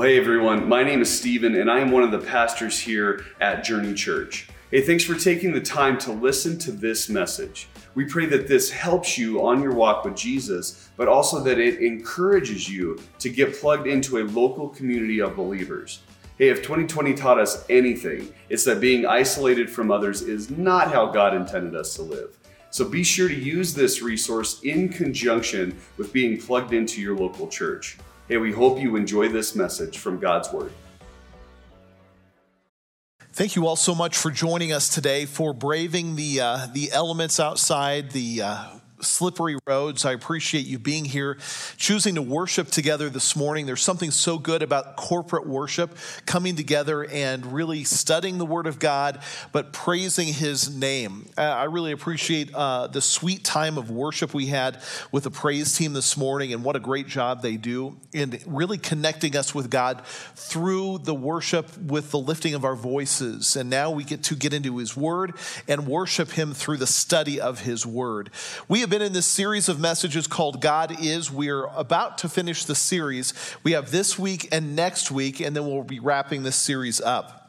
Well, hey everyone, my name is Stephen, and I am one of the pastors here at Journey Church. Hey, thanks for taking the time to listen to this message. We pray that this helps you on your walk with Jesus, but also that it encourages you to get plugged into a local community of believers. Hey, if 2020 taught us anything, it's that being isolated from others is not how God intended us to live. So be sure to use this resource in conjunction with being plugged into your local church. Hey, we hope you enjoy this message from God's Word. Thank you all so much for joining us today, for braving the uh, the elements outside, the uh, slippery roads. I appreciate you being here, choosing to worship together this morning. There's something so good about corporate worship, coming together and really studying the Word of God, but praising His name. I really appreciate uh, the sweet time of worship we had with the praise team this morning, and what a great job they do in really connecting us with God through the worship with the lifting of our voices. And now we get to get into His Word and worship Him through the study of His Word. We have have been in this series of messages called God Is. We're about to finish the series. We have this week and next week, and then we'll be wrapping this series up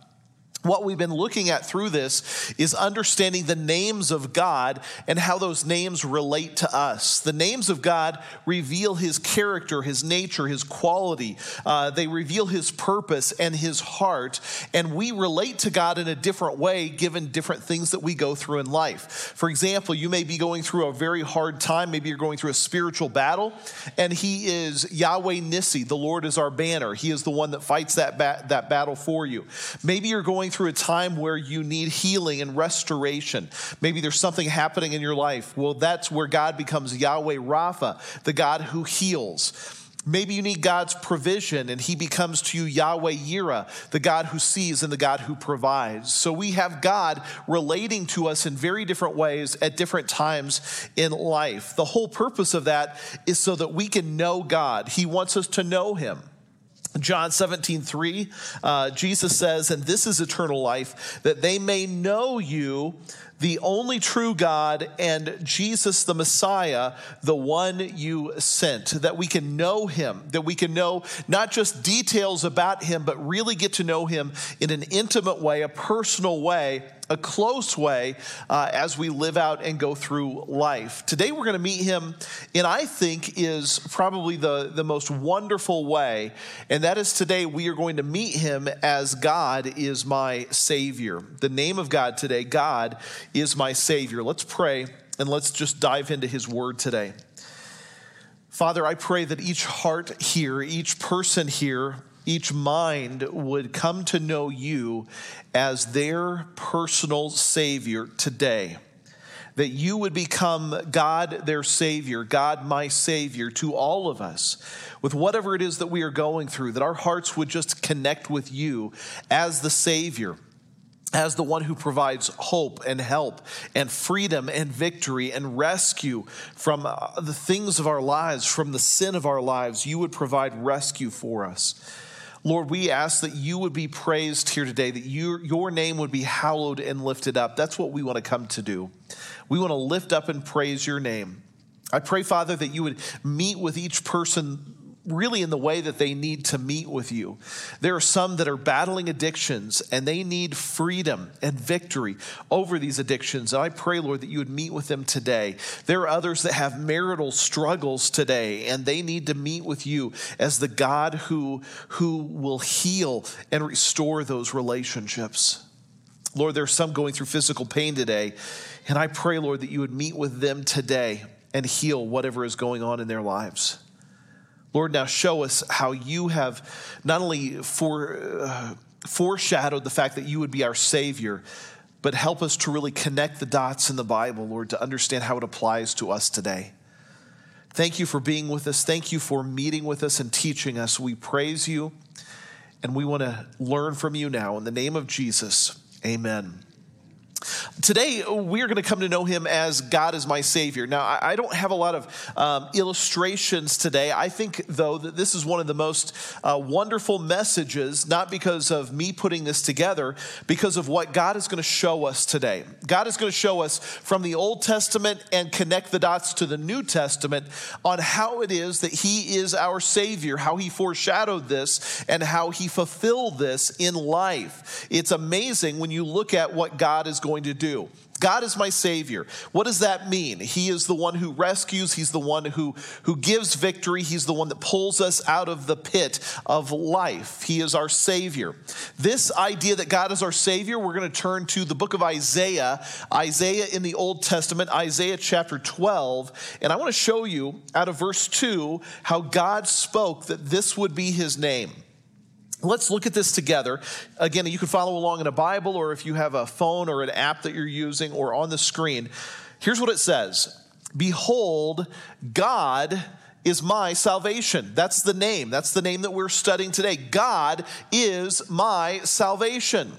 what we've been looking at through this is understanding the names of God and how those names relate to us. The names of God reveal his character, his nature, his quality. Uh, they reveal his purpose and his heart. And we relate to God in a different way given different things that we go through in life. For example, you may be going through a very hard time. Maybe you're going through a spiritual battle, and he is Yahweh Nissi. The Lord is our banner. He is the one that fights that, ba- that battle for you. Maybe you're going through a time where you need healing and restoration. Maybe there's something happening in your life. Well, that's where God becomes Yahweh Rapha, the God who heals. Maybe you need God's provision and he becomes to you Yahweh Yireh, the God who sees and the God who provides. So we have God relating to us in very different ways at different times in life. The whole purpose of that is so that we can know God. He wants us to know him. John 17, 3, uh, Jesus says, and this is eternal life, that they may know you, the only true God, and Jesus the Messiah, the one you sent, that we can know him, that we can know not just details about him, but really get to know him in an intimate way, a personal way a close way uh, as we live out and go through life. Today we're going to meet him in, I think, is probably the, the most wonderful way, and that is today we are going to meet him as God is my Savior. The name of God today, God is my Savior. Let's pray and let's just dive into his word today. Father, I pray that each heart here, each person here, each mind would come to know you as their personal Savior today. That you would become God, their Savior, God, my Savior, to all of us, with whatever it is that we are going through, that our hearts would just connect with you as the Savior as the one who provides hope and help and freedom and victory and rescue from uh, the things of our lives, from the sin of our lives, you would provide rescue for us. Lord, we ask that you would be praised here today, that you, your name would be hallowed and lifted up. That's what we want to come to do. We want to lift up and praise your name. I pray, Father, that you would meet with each person really in the way that they need to meet with you. There are some that are battling addictions and they need freedom and victory over these addictions. And I pray, Lord, that you would meet with them today. There are others that have marital struggles today and they need to meet with you as the God who, who will heal and restore those relationships. Lord, there are some going through physical pain today. And I pray, Lord, that you would meet with them today and heal whatever is going on in their lives. Lord, now show us how you have not only for, uh, foreshadowed the fact that you would be our Savior, but help us to really connect the dots in the Bible, Lord, to understand how it applies to us today. Thank you for being with us. Thank you for meeting with us and teaching us. We praise you and we want to learn from you now. In the name of Jesus, amen. Today, we are going to come to know him as God is my Savior. Now, I don't have a lot of um, illustrations today. I think, though, that this is one of the most uh, wonderful messages, not because of me putting this together, because of what God is going to show us today. God is going to show us from the Old Testament and connect the dots to the New Testament on how it is that he is our Savior, how he foreshadowed this, and how he fulfilled this in life. It's amazing when you look at what God is going to do do. God is my Savior. What does that mean? He is the one who rescues, He's the one who, who gives victory, He's the one that pulls us out of the pit of life. He is our Savior. This idea that God is our Savior, we're going to turn to the book of Isaiah, Isaiah in the Old Testament, Isaiah chapter 12. And I want to show you out of verse 2 how God spoke that this would be His name. Let's look at this together. Again, you can follow along in a Bible or if you have a phone or an app that you're using or on the screen. Here's what it says Behold, God is my salvation. That's the name. That's the name that we're studying today. God is my salvation.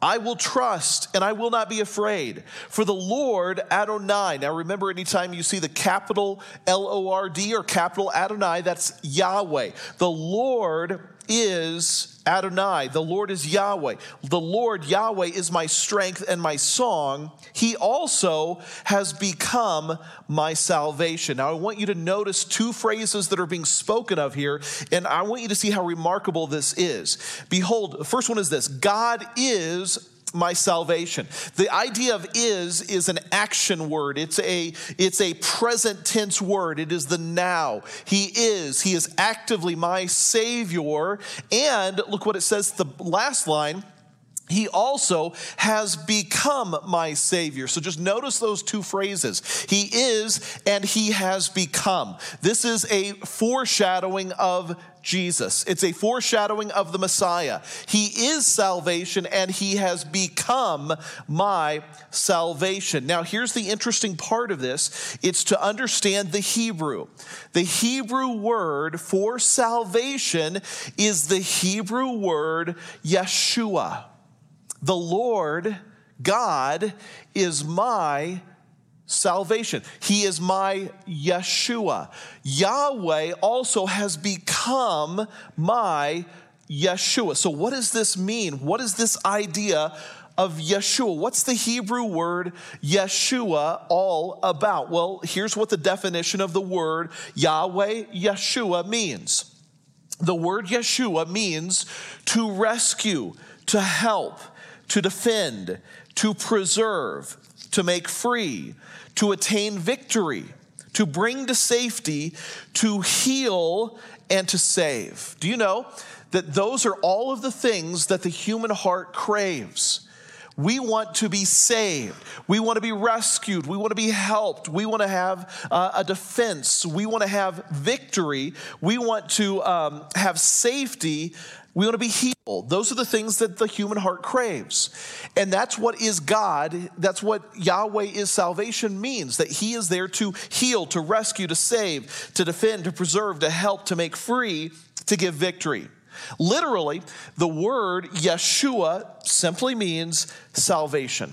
I will trust and I will not be afraid. For the Lord Adonai. Now remember, anytime you see the capital L O R D or capital Adonai, that's Yahweh. The Lord is Adonai. The Lord is Yahweh. The Lord Yahweh is my strength and my song. He also has become my salvation. Now, I want you to notice two phrases that are being spoken of here, and I want you to see how remarkable this is. Behold, the first one is this God is my salvation. The idea of is is an action word. It's a it's a present tense word. It is the now. He is. He is actively my savior. And look what it says the last line he also has become my Savior. So just notice those two phrases. He is and He has become. This is a foreshadowing of Jesus. It's a foreshadowing of the Messiah. He is salvation and He has become my salvation. Now, here's the interesting part of this it's to understand the Hebrew. The Hebrew word for salvation is the Hebrew word Yeshua. The Lord God is my salvation. He is my Yeshua. Yahweh also has become my Yeshua. So, what does this mean? What is this idea of Yeshua? What's the Hebrew word Yeshua all about? Well, here's what the definition of the word Yahweh Yeshua means. The word Yeshua means to rescue, to help to defend, to preserve, to make free, to attain victory, to bring to safety, to heal, and to save. Do you know that those are all of the things that the human heart craves? We want to be saved. We want to be rescued. We want to be helped. We want to have uh, a defense. We want to have victory. We want to um, have safety we want to be healed. Those are the things that the human heart craves. And that's what is God. That's what Yahweh is salvation means that He is there to heal, to rescue, to save, to defend, to preserve, to help, to make free, to give victory. Literally, the word Yeshua simply means salvation.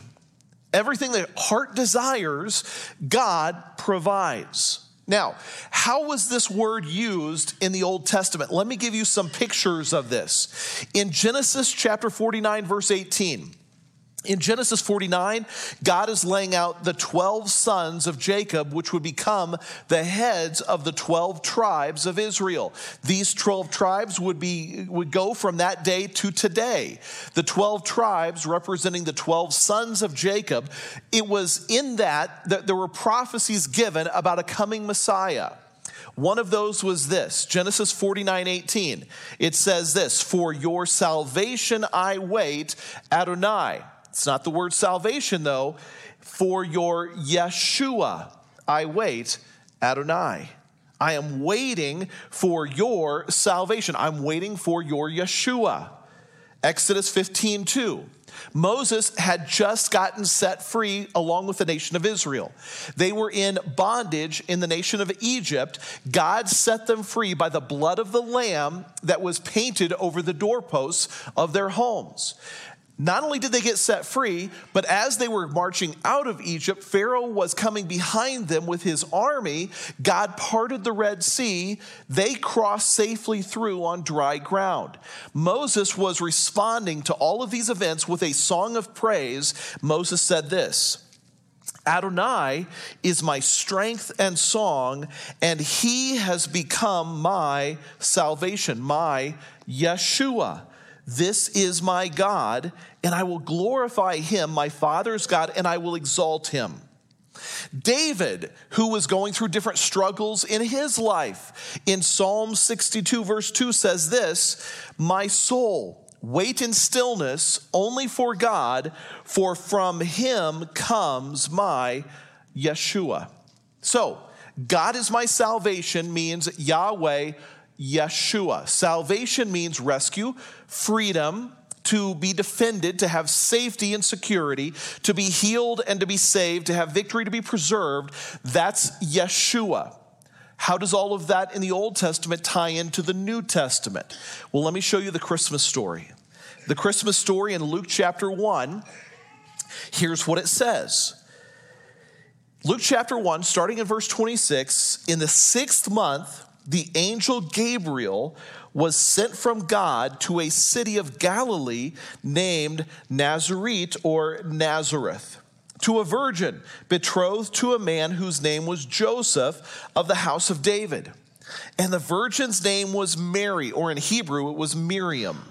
Everything that heart desires, God provides. Now, how was this word used in the Old Testament? Let me give you some pictures of this. In Genesis chapter 49, verse 18, in Genesis 49, God is laying out the 12 sons of Jacob, which would become the heads of the 12 tribes of Israel. These 12 tribes would, be, would go from that day to today. The 12 tribes representing the 12 sons of Jacob, it was in that that there were prophecies given about a coming Messiah. One of those was this Genesis 49 18. It says this, For your salvation I wait, Adonai. It's not the word salvation, though. For your Yeshua, I wait, Adonai. I am waiting for your salvation. I'm waiting for your Yeshua. Exodus 15, 2. Moses had just gotten set free along with the nation of Israel. They were in bondage in the nation of Egypt. God set them free by the blood of the lamb that was painted over the doorposts of their homes. Not only did they get set free, but as they were marching out of Egypt, Pharaoh was coming behind them with his army. God parted the Red Sea. They crossed safely through on dry ground. Moses was responding to all of these events with a song of praise. Moses said this Adonai is my strength and song, and he has become my salvation, my Yeshua. This is my God, and I will glorify him, my father's God, and I will exalt him. David, who was going through different struggles in his life, in Psalm 62, verse 2 says this My soul, wait in stillness only for God, for from him comes my Yeshua. So, God is my salvation means Yahweh Yeshua. Salvation means rescue, freedom, to be defended, to have safety and security, to be healed and to be saved, to have victory, to be preserved. That's Yeshua. How does all of that in the Old Testament tie into the New Testament? Well, let me show you the Christmas story. The Christmas story in Luke chapter 1, here's what it says. Luke chapter 1, starting in verse 26, in the sixth month, the angel Gabriel was sent from God to a city of Galilee named Nazareth or Nazareth to a virgin betrothed to a man whose name was Joseph of the house of David. And the virgin's name was Mary, or in Hebrew, it was Miriam.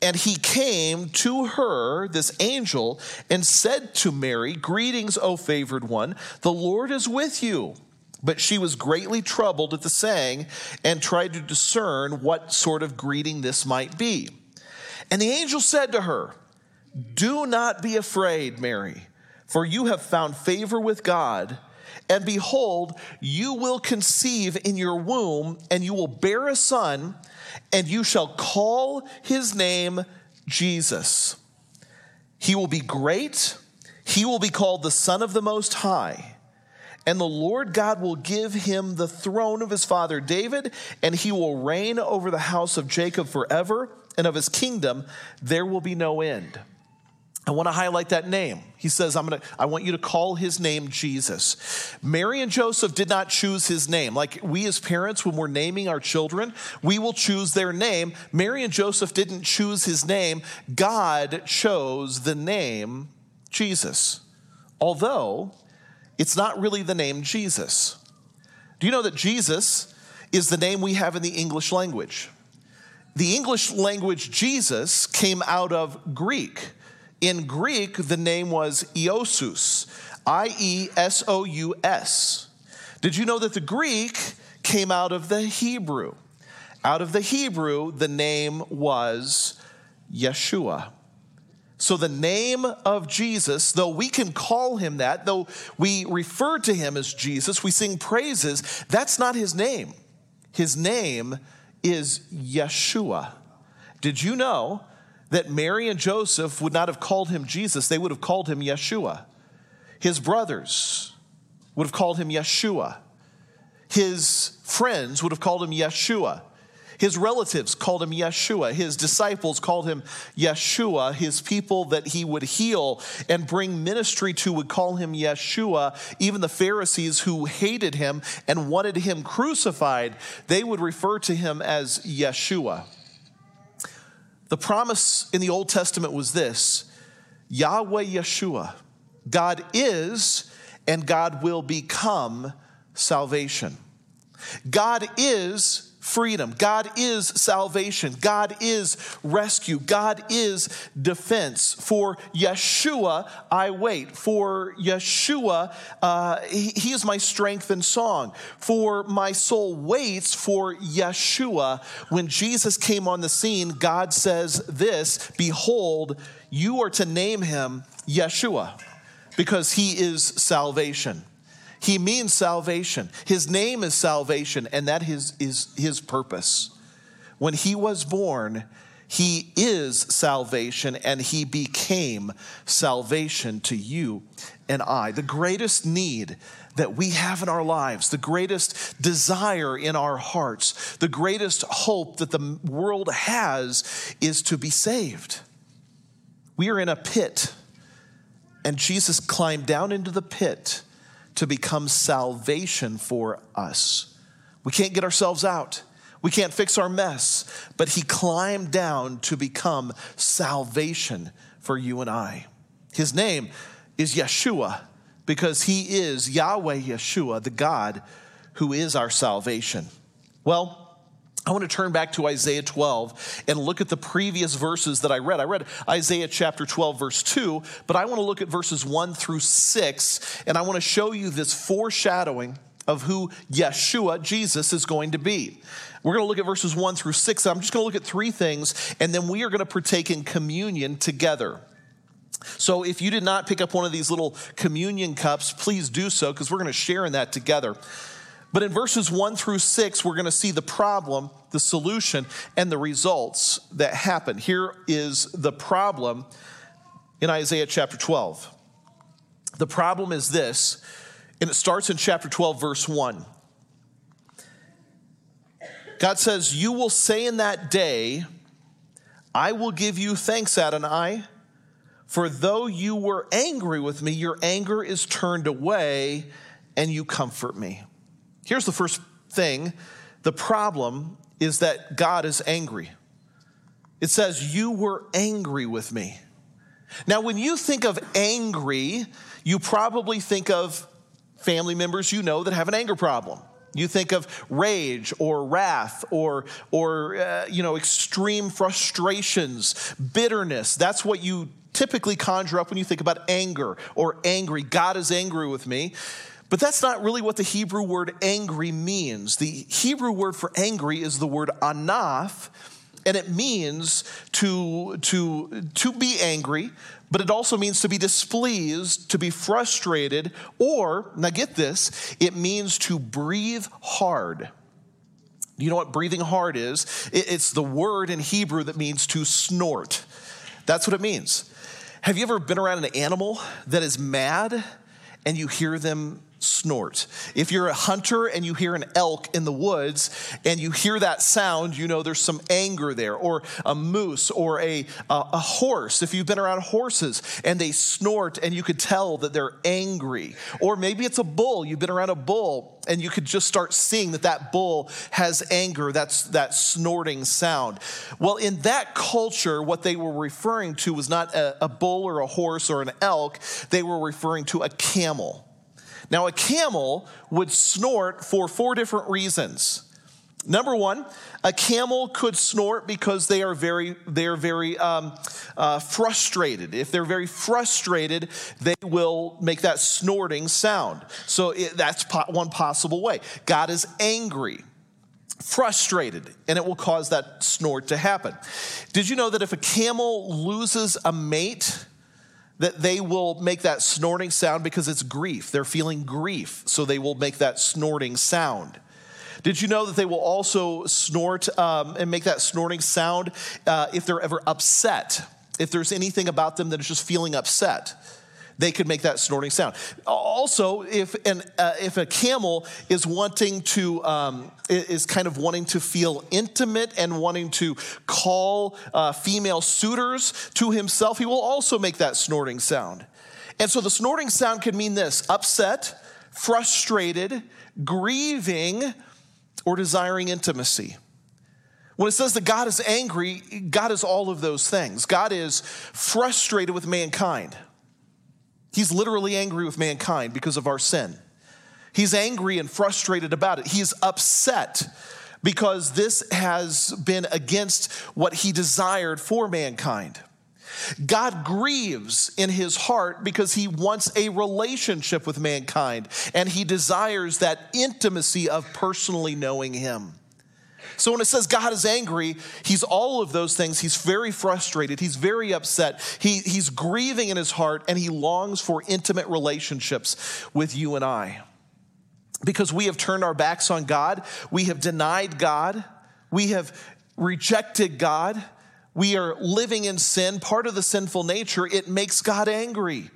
And he came to her, this angel, and said to Mary, Greetings, O favored one, the Lord is with you. But she was greatly troubled at the saying and tried to discern what sort of greeting this might be. And the angel said to her, Do not be afraid, Mary, for you have found favor with God. And behold, you will conceive in your womb, and you will bear a son, and you shall call his name Jesus. He will be great, he will be called the Son of the Most High and the Lord God will give him the throne of his father David, and he will reign over the house of Jacob forever, and of his kingdom there will be no end. I want to highlight that name. He says, I'm gonna, I want you to call his name Jesus. Mary and Joseph did not choose his name. Like we as parents, when we're naming our children, we will choose their name. Mary and Joseph didn't choose his name. God chose the name Jesus. Although it's not really the name Jesus. Do you know that Jesus is the name we have in the English language? The English language Jesus came out of Greek. In Greek, the name was Iesous, I E S O U S. Did you know that the Greek came out of the Hebrew? Out of the Hebrew, the name was Yeshua. So, the name of Jesus, though we can call him that, though we refer to him as Jesus, we sing praises, that's not his name. His name is Yeshua. Did you know that Mary and Joseph would not have called him Jesus? They would have called him Yeshua. His brothers would have called him Yeshua. His friends would have called him Yeshua. His relatives called him Yeshua. His disciples called him Yeshua. His people that he would heal and bring ministry to would call him Yeshua. Even the Pharisees who hated him and wanted him crucified, they would refer to him as Yeshua. The promise in the Old Testament was this Yahweh Yeshua. God is and God will become salvation. God is freedom. God is salvation. God is rescue. God is defense. For Yeshua, I wait. For Yeshua, uh, he, he is my strength and song. For my soul waits for Yeshua. When Jesus came on the scene, God says this Behold, you are to name him Yeshua because he is salvation. He means salvation. His name is salvation, and that is, is his purpose. When he was born, he is salvation, and he became salvation to you and I. The greatest need that we have in our lives, the greatest desire in our hearts, the greatest hope that the world has is to be saved. We are in a pit, and Jesus climbed down into the pit to become salvation for us. We can't get ourselves out. We can't fix our mess, but he climbed down to become salvation for you and I. His name is Yeshua because he is Yahweh Yeshua, the God who is our salvation. Well, I want to turn back to Isaiah 12 and look at the previous verses that I read. I read Isaiah chapter 12, verse 2, but I want to look at verses 1 through 6, and I want to show you this foreshadowing of who Yeshua, Jesus, is going to be. We're going to look at verses 1 through 6. I'm just going to look at three things, and then we are going to partake in communion together. So if you did not pick up one of these little communion cups, please do so because we're going to share in that together. But in verses 1 through 6, we're going to see the problem, the solution, and the results that happen. Here is the problem in Isaiah chapter 12. The problem is this, and it starts in chapter 12, verse 1. God says, You will say in that day, I will give you thanks, Adonai, for though you were angry with me, your anger is turned away and you comfort me. Here's the first thing the problem is that God is angry. It says, You were angry with me. Now, when you think of angry, you probably think of family members you know that have an anger problem. You think of rage or wrath or, or uh, you know, extreme frustrations, bitterness. That's what you typically conjure up when you think about anger or angry. God is angry with me. But that's not really what the Hebrew word angry means. The Hebrew word for angry is the word anaf, and it means to, to, to be angry, but it also means to be displeased, to be frustrated, or, now get this, it means to breathe hard. You know what breathing hard is? It's the word in Hebrew that means to snort. That's what it means. Have you ever been around an animal that is mad and you hear them snort. If you're a hunter and you hear an elk in the woods and you hear that sound, you know there's some anger there, or a moose or a, a, a, horse. If you've been around horses and they snort and you could tell that they're angry, or maybe it's a bull, you've been around a bull and you could just start seeing that that bull has anger, that's that snorting sound. Well, in that culture, what they were referring to was not a, a bull or a horse or an elk, they were referring to a camel. Now, a camel would snort for four different reasons. Number one, a camel could snort because they are very, they are very um, uh, frustrated. If they're very frustrated, they will make that snorting sound. So it, that's po- one possible way. God is angry frustrated, and it will cause that snort to happen. Did you know that if a camel loses a mate, that they will make that snorting sound because it's grief. They're feeling grief, so they will make that snorting sound. Did you know that they will also snort um, and make that snorting sound uh, if they're ever upset? If there's anything about them that is just feeling upset they could make that snorting sound. Also, if an uh, if a camel is wanting to um, is kind of wanting to feel intimate and wanting to call uh, female suitors to himself, he will also make that snorting sound. And so the snorting sound could mean this: upset, frustrated, grieving, or desiring intimacy. When it says that God is angry, God is all of those things. God is frustrated with mankind. He's literally angry with mankind because of our sin. He's angry and frustrated about it. He's upset because this has been against what he desired for mankind. God grieves in his heart because he wants a relationship with mankind and he desires that intimacy of personally knowing him. So when it says God is angry, he's all of those things. He's very frustrated. He's very upset. He, he's grieving in his heart and he longs for intimate relationships with you and I. Because we have turned our backs on God, we have denied God, we have rejected God, we are living in sin, part of the sinful nature, it makes God angry.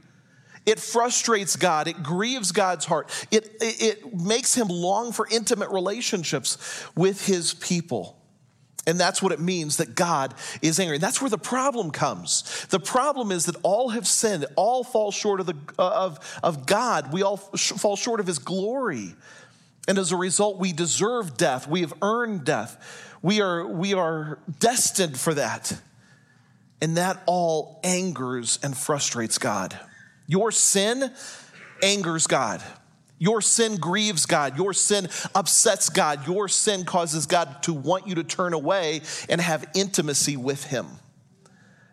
It frustrates God. It grieves God's heart. It, it, it makes him long for intimate relationships with his people. And that's what it means that God is angry. And that's where the problem comes. The problem is that all have sinned, all fall short of, the, uh, of, of God. We all fall short of his glory. And as a result, we deserve death. We have earned death. We are, we are destined for that. And that all angers and frustrates God. Your sin angers God. Your sin grieves God. Your sin upsets God. Your sin causes God to want you to turn away and have intimacy with Him.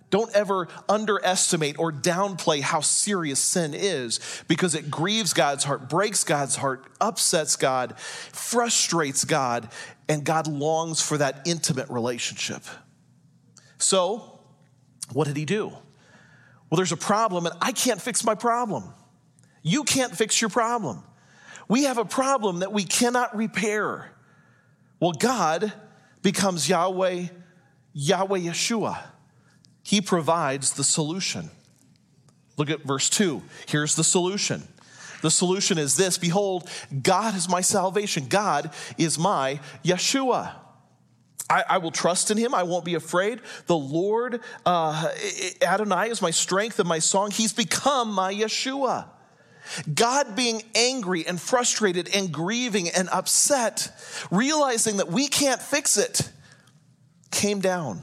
Don't ever underestimate or downplay how serious sin is because it grieves God's heart, breaks God's heart, upsets God, frustrates God, and God longs for that intimate relationship. So, what did he do? Well, there's a problem, and I can't fix my problem. You can't fix your problem. We have a problem that we cannot repair. Well, God becomes Yahweh, Yahweh Yeshua. He provides the solution. Look at verse 2. Here's the solution. The solution is this Behold, God is my salvation. God is my Yeshua. I, I, will trust in him. I won't be afraid. The Lord, uh, Adonai, is my strength and my song. He's become my Yeshua. God being angry and frustrated and grieving and upset, realizing that we can't fix it, came down,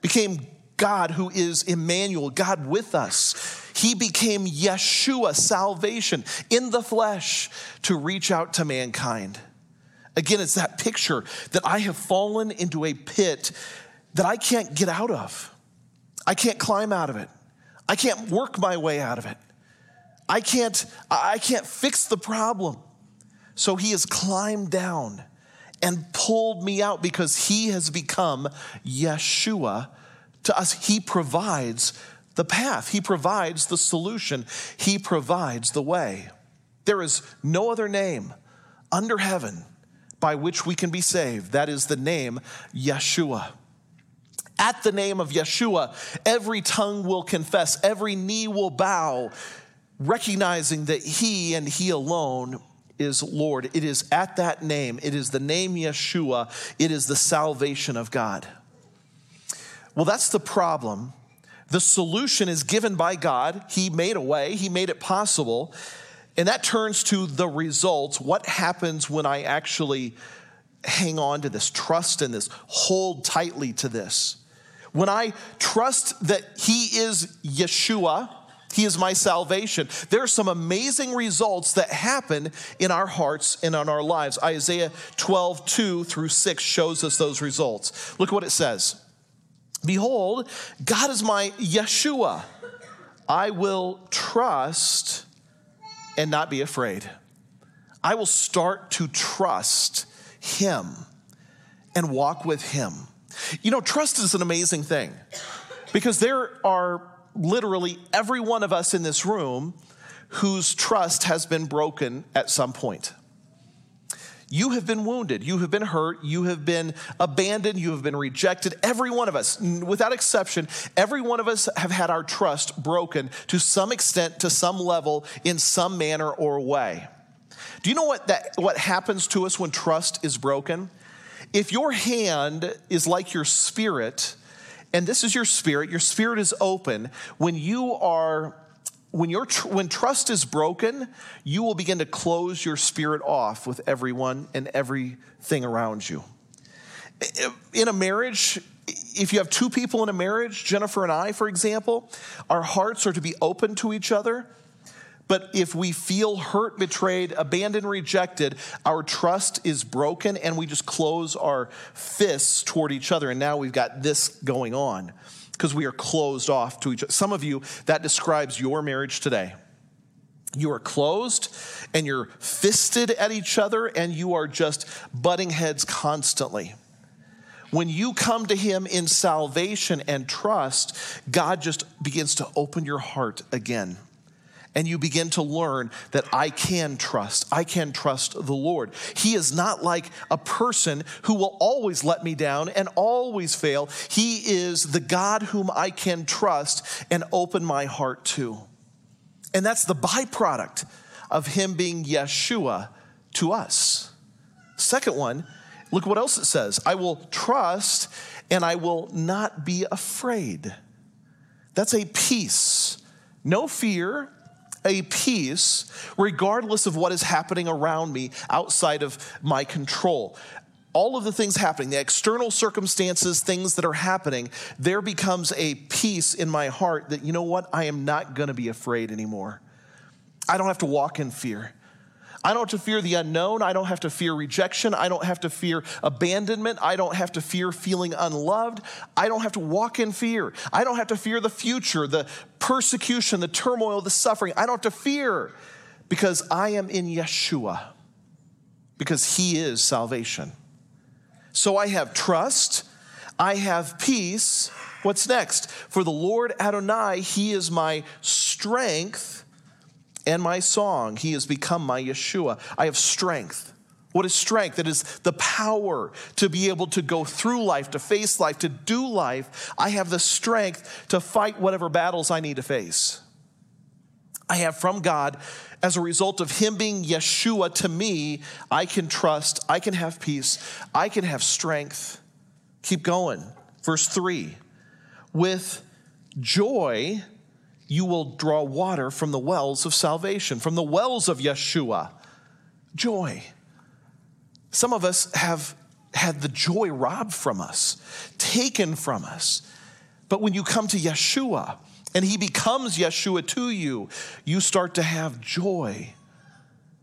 became God who is Emmanuel, God with us. He became Yeshua, salvation in the flesh to reach out to mankind. Again, it's that picture that I have fallen into a pit that I can't get out of. I can't climb out of it. I can't work my way out of it. I can't, I can't fix the problem. So he has climbed down and pulled me out because he has become Yeshua to us. He provides the path, he provides the solution, he provides the way. There is no other name under heaven by which we can be saved. That is the name Yeshua. At the name of Yeshua, every tongue will confess, every knee will bow recognizing that He and He alone is Lord. It is at that name, it is the name Yeshua, it is the salvation of God. Well, that's the problem. The solution is given by God. He made a way, He made it possible. And that turns to the results. What happens when I actually hang on to this, trust in this, hold tightly to this? When I trust that He is Yeshua, he is my salvation. There are some amazing results that happen in our hearts and on our lives. Isaiah 12, 2 through 6 shows us those results. Look what it says Behold, God is my Yeshua. I will trust and not be afraid. I will start to trust Him and walk with Him. You know, trust is an amazing thing because there are literally every one of us in this room whose trust has been broken at some point. You have been wounded, you have been hurt, you have been abandoned, you have been rejected. Every one of us, without exception, every one of us have had our trust broken to some extent, to some level, in some manner or way. Do you know what that what happens to us when trust is broken? If your hand is like your spirit, and this is your spirit, your spirit is open. When you are when your when trust is broken, you will begin to close your spirit off with everyone and everything around you. In a marriage, if you have two people in a marriage, Jennifer and I, for example, our hearts are to be open to each other but if we feel hurt, betrayed, abandoned, rejected, our trust is broken and we just close our fists toward each other. And now we've got this going on because we are closed off to each other. Some of you, that describes your marriage today. You are closed and you're fisted at each other and you are just butting heads constantly. When you come to Him in salvation and trust, God just begins to open your heart again and you begin to learn that I can trust. I can trust the Lord. He is not like a person who will always let me down and always fail. He is the God whom I can trust and open my heart to. And that's the byproduct of Him being Yeshua to us. Second one, Look what else it says I will trust and I will not be afraid. That's a peace, no fear, a peace, regardless of what is happening around me outside of my control. All of the things happening, the external circumstances, things that are happening, there becomes a peace in my heart that, you know what, I am not gonna be afraid anymore. I don't have to walk in fear. I don't have to fear the unknown. I don't have to fear rejection. I don't have to fear abandonment. I don't have to fear feeling unloved. I don't have to walk in fear. I don't have to fear the future, the persecution, the turmoil, the suffering. I don't have to fear because I am in Yeshua, because He is salvation. So I have trust, I have peace. What's next? For the Lord Adonai, He is my strength and my song. He has become my Yeshua. I have strength. What is strength? It is the power to be able to go through life, to face life, to do life. I have the strength to fight whatever battles I need to face. I have from God as a result of Him being Yeshua to me. I can trust, I can have peace, I can have strength. Keep going. Verse 3 With joy, you will draw water from the wells of salvation, from the wells of Yeshua. Joy. Some of us have had the joy robbed from us, taken from us. But when you come to Yeshua and he becomes Yeshua to you, you start to have joy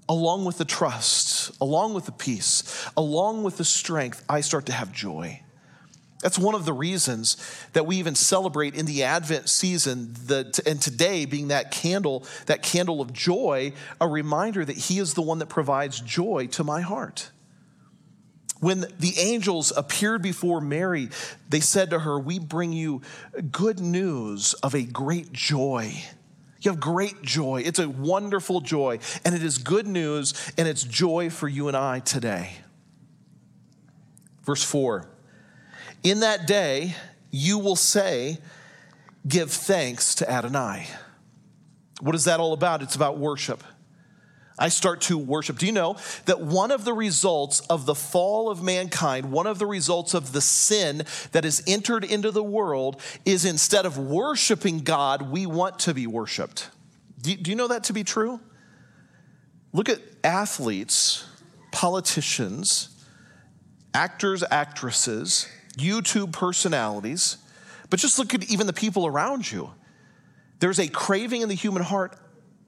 along with the trust, along with the peace, along with the strength. I start to have joy. That's one of the reasons that we even celebrate in the Advent season, the, and today being that candle, that candle of joy, a reminder that He is the one that provides joy to my heart. When the angels appeared before Mary, they said to her, We bring you good news of a great joy. You have great joy. It's a wonderful joy, and it is good news, and it's joy for you and I today. Verse 4 in that day, you will say, Give thanks to Adonai. What is that all about? It's about worship. I start to worship. Do you know that one of the results of the fall of mankind, one of the results of the sin that has entered into the world, is instead of worshiping God, we want to be worshiped? Do you, know that to be true? Look at athletes, politicians, actors, actresses YouTube personalities, but just look at even the people around you. There's a craving in the human heart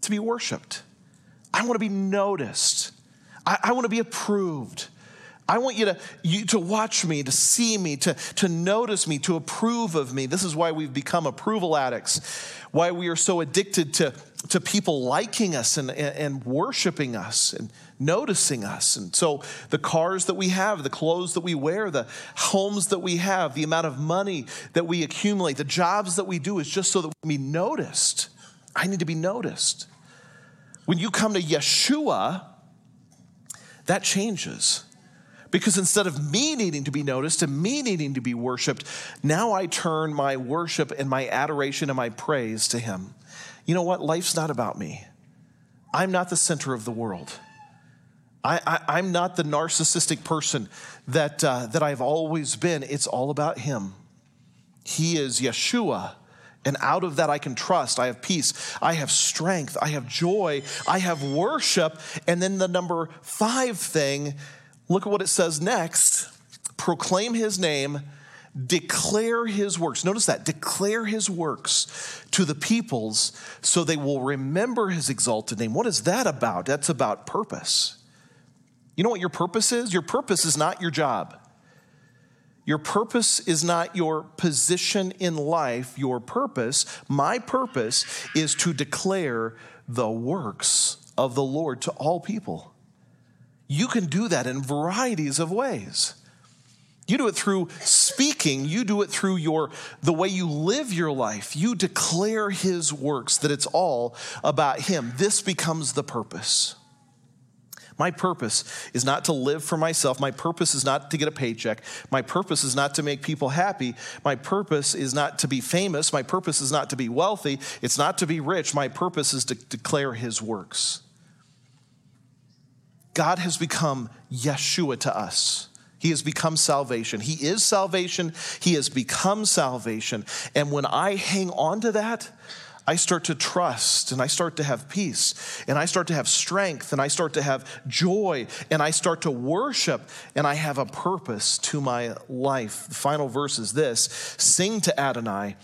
to be worshiped. I want to be noticed. I, I want to be approved. I want you to, you to watch me, to see me, to, to notice me, to approve of me. This is why we've become approval addicts, why we are so addicted to, to people liking us and, and, and worshiping us and noticing us. And so the cars that we have, the clothes that we wear, the homes that we have, the amount of money that we accumulate, the jobs that we do is just so that we can be noticed. I need to be noticed. When you come to Yeshua, that changes. Because instead of me needing to be noticed and me needing to be worshiped, now I turn my worship and my adoration and my praise to Him. You know what? Life's not about me. I'm not the center of the world. I, am not the narcissistic person that, uh, that I've always been. It's all about Him. He is Yeshua. And out of that, I can trust. I have peace. I have strength. I have joy. I have worship. And then the number five thing Look at what it says next proclaim his name, declare his works. Notice that declare his works to the peoples so they will remember his exalted name. What is that about? That's about purpose. You know what your purpose is? Your purpose is not your job. Your purpose is not your position in life. Your purpose, my purpose, is to declare the works of the Lord to all people. You can do that in varieties of ways. You do it through speaking, you do it through your the way you live your life. You declare his works that it's all about him. This becomes the purpose. My purpose is not to live for myself. My purpose is not to get a paycheck. My purpose is not to make people happy. My purpose is not to be famous. My purpose is not to be wealthy. It's not to be rich. My purpose is to declare his works. God has become Yeshua to us. He has become salvation. He is salvation. He has become salvation. And when I hang on to that, I start to trust and I start to have peace and I start to have strength and I start to have joy and I start to worship and I have a purpose to my life. The final verse is this Sing to Adonai.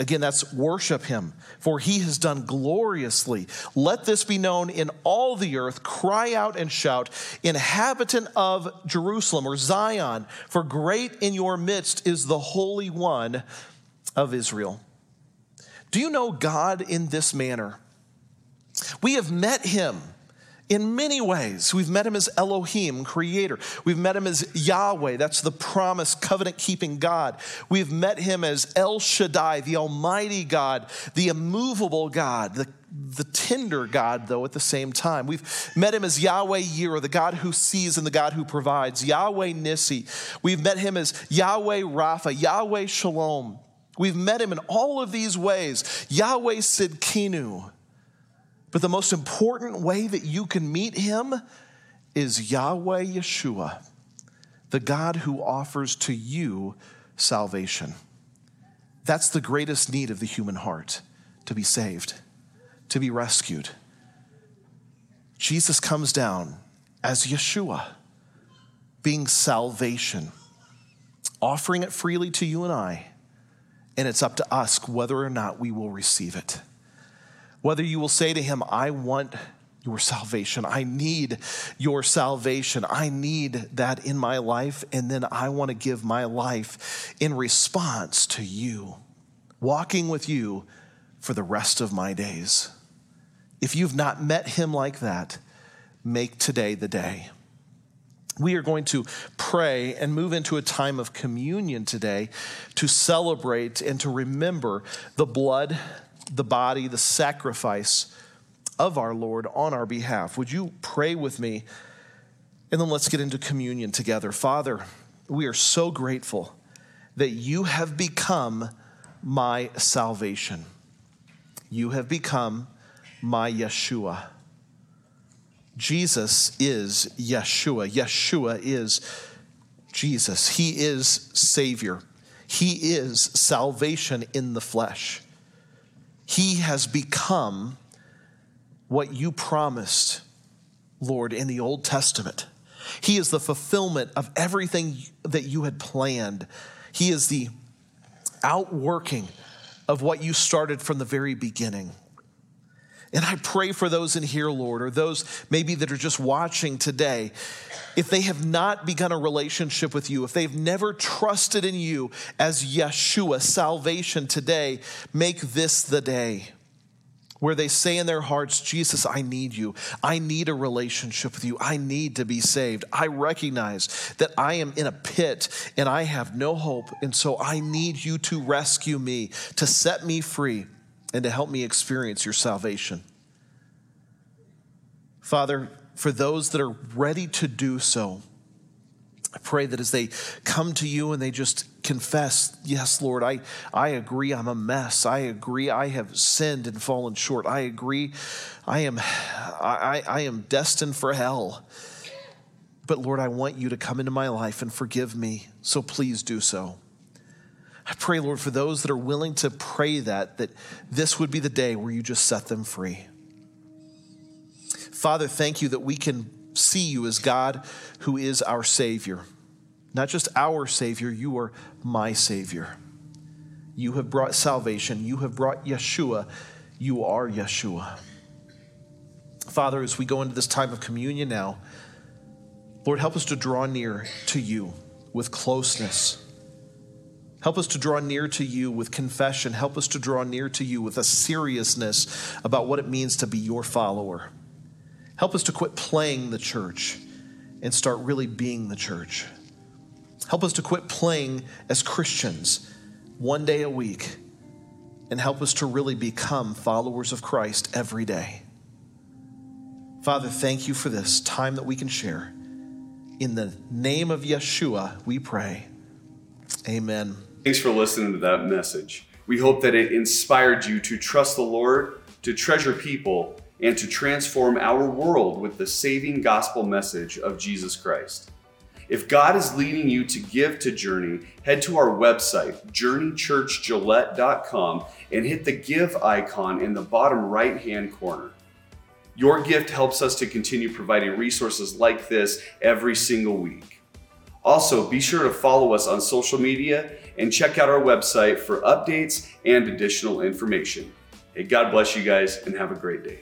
Again, that's worship him, for he has done gloriously. Let this be known in all the earth. Cry out and shout, inhabitant of Jerusalem or Zion, for great in your midst is the Holy One of Israel. Do you know God in this manner? We have met him in many ways. We've met him as Elohim, creator. We've met him as Yahweh, that's the promise, covenant keeping God. We've met him as El Shaddai, the Almighty God, the immovable God, the, the tender God, though, at the same time. We've met him as Yahweh Yireh, the God who sees and the God who provides, Yahweh Nissi. We've met him as Yahweh Rapha, Yahweh Shalom. We've met him in all of these ways. Yahweh Sidkinu. But the most important way that you can meet him is Yahweh Yeshua, the God who offers to you salvation. That's the greatest need of the human heart to be saved, to be rescued. Jesus comes down as Yeshua, being salvation, offering it freely to you and I and it's up to us whether or not we will receive it. Whether you will say to him, I want your salvation. I need your salvation. I need that in my life. And then I want to give my life in response to you, walking with you for the rest of my days. If you've not met him like that, make today the day we are going to pray and move into a time of communion today to celebrate and to remember the blood, the body, the sacrifice of our Lord on our behalf. Would you pray with me? And then let's get into communion together. Father, we are so grateful that you have become my salvation. You have become my Yeshua. Jesus is Yeshua. Yeshua is Jesus. He is Savior. He is salvation in the flesh. He has become what you promised, Lord, in the Old Testament. He is the fulfillment of everything that you had planned. He is the outworking of what you started from the very beginning. And I pray for those in here, Lord, or those maybe that are just watching today. If they have not begun a relationship with you, if they've never trusted in you as Yeshua, salvation today, make this the day where they say in their hearts, Jesus, I need you. I need a relationship with you. I need to be saved. I recognize that I am in a pit and I have no hope. And so I need you to rescue me, to set me free and to help me experience your salvation. Father, for those that are ready to do so, I pray that as they come to you and they just confess, yes, Lord, I, I agree I'm a mess. I agree I have sinned and fallen short. I agree I am, I, I am destined for hell. But Lord, I want you to come into my life and forgive me. So please do so. I pray, Lord, for those that are willing to pray that, that this would be the day where you just set them free. Father, thank you that we can see you as God who is our Savior. Not just our Savior, you are my Savior. You have brought salvation. You have brought Yeshua. You are Yeshua. Father, as we go into this time of communion now, Lord, help us to draw near to you with closeness Help us to draw near to you with confession. Help us to draw near to you with a seriousness about what it means to be your follower. Help us to quit playing the church and start really being the church. Help us to quit playing as Christians one day a week and help us to really become followers of Christ every day. Father, thank you for this time that we can share. In the name of Yeshua, we pray. Amen. Thanks for listening to that message. We hope that it inspired you to trust the Lord, to treasure people, and to transform our world with the saving gospel message of Jesus Christ. If God is leading you to give to Journey, head to our website, journeychurchgillette.com, and hit the give icon in the bottom right hand corner. Your gift helps us to continue providing resources like this every single week. Also, be sure to follow us on social media and check out our website for updates and additional information. Hey, God bless you guys and have a great day.